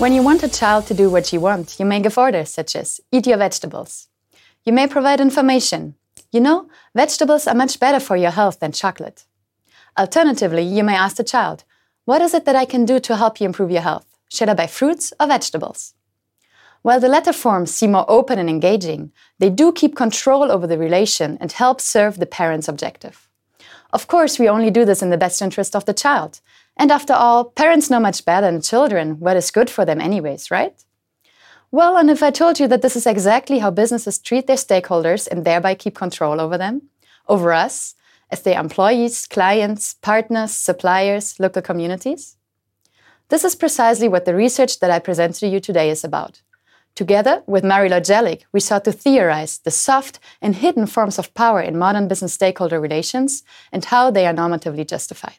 When you want a child to do what you want, you may give orders such as eat your vegetables. You may provide information. You know, vegetables are much better for your health than chocolate. Alternatively, you may ask the child, What is it that I can do to help you improve your health? Should I buy fruits or vegetables? While the latter forms seem more open and engaging, they do keep control over the relation and help serve the parent's objective. Of course, we only do this in the best interest of the child. And after all, parents know much better than children what is good for them, anyways, right? Well, and if I told you that this is exactly how businesses treat their stakeholders and thereby keep control over them, over us, as their employees, clients, partners, suppliers, local communities? This is precisely what the research that I present to you today is about. Together with Marie-Laure Djelic, we sought to theorize the soft and hidden forms of power in modern business stakeholder relations and how they are normatively justified.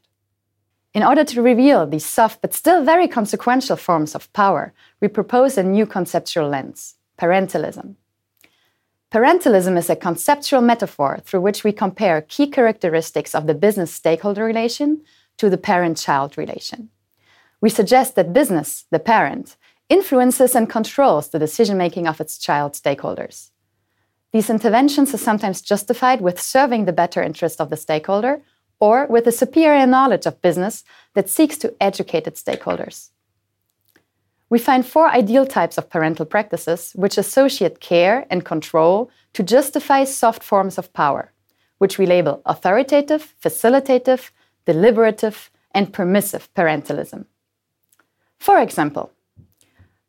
In order to reveal these soft but still very consequential forms of power, we propose a new conceptual lens parentalism. Parentalism is a conceptual metaphor through which we compare key characteristics of the business stakeholder relation to the parent child relation. We suggest that business, the parent, influences and controls the decision making of its child stakeholders. These interventions are sometimes justified with serving the better interest of the stakeholder or with a superior knowledge of business that seeks to educate its stakeholders. We find four ideal types of parental practices which associate care and control to justify soft forms of power, which we label authoritative, facilitative, deliberative, and permissive parentalism. For example,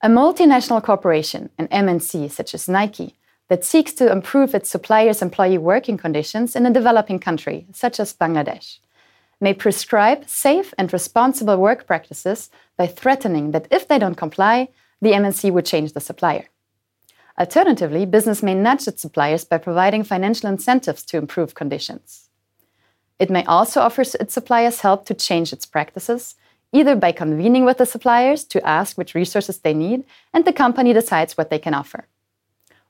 a multinational corporation, an MNC such as Nike, that seeks to improve its suppliers' employee working conditions in a developing country, such as Bangladesh, may prescribe safe and responsible work practices by threatening that if they don't comply, the MNC would change the supplier. Alternatively, business may nudge its suppliers by providing financial incentives to improve conditions. It may also offer its suppliers help to change its practices either by convening with the suppliers to ask which resources they need, and the company decides what they can offer.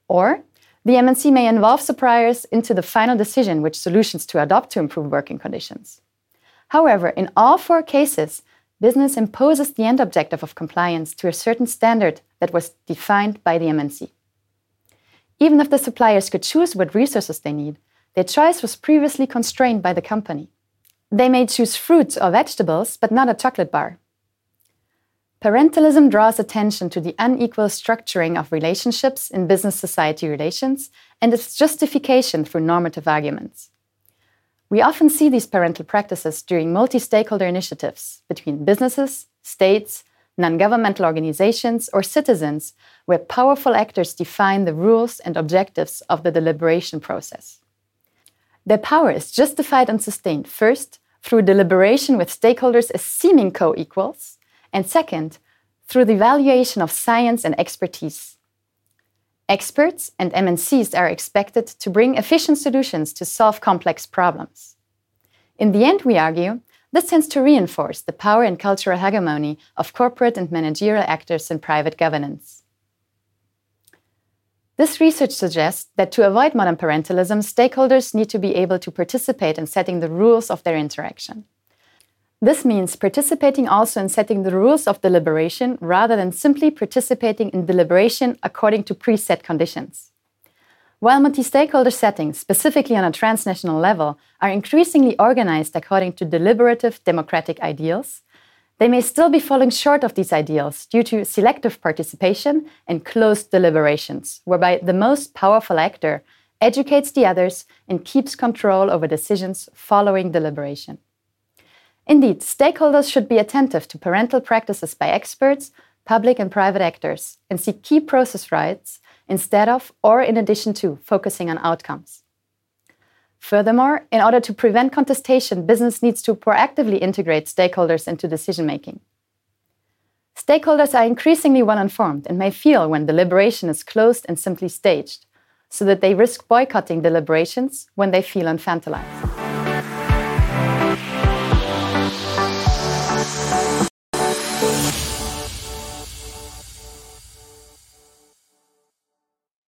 Or the MNC may involve suppliers into the final decision which solutions to adopt to improve working conditions. However, in all four cases, business imposes the end objective of compliance to a certain standard that was defined by the MNC. Even if the suppliers could choose what resources they need, their choice was previously constrained by the company. They may choose fruits or vegetables, but not a chocolate bar. Parentalism draws attention to the unequal structuring of relationships in business society relations and its justification through normative arguments. We often see these parental practices during multi stakeholder initiatives between businesses, states, non governmental organizations, or citizens, where powerful actors define the rules and objectives of the deliberation process. Their power is justified and sustained first through deliberation with stakeholders as seeming co equals, and second, through the evaluation of science and expertise. Experts and MNCs are expected to bring efficient solutions to solve complex problems. In the end, we argue, this tends to reinforce the power and cultural hegemony of corporate and managerial actors in private governance. This research suggests that to avoid modern parentalism, stakeholders need to be able to participate in setting the rules of their interaction. This means participating also in setting the rules of deliberation rather than simply participating in deliberation according to preset conditions. While multi stakeholder settings, specifically on a transnational level, are increasingly organized according to deliberative democratic ideals, they may still be falling short of these ideals due to selective participation and closed deliberations, whereby the most powerful actor educates the others and keeps control over decisions following deliberation. Indeed, stakeholders should be attentive to parental practices by experts, public and private actors, and seek key process rights instead of or in addition to focusing on outcomes. Furthermore, in order to prevent contestation, business needs to proactively integrate stakeholders into decision making. Stakeholders are increasingly well informed and may feel when deliberation is closed and simply staged, so that they risk boycotting deliberations when they feel infantilized.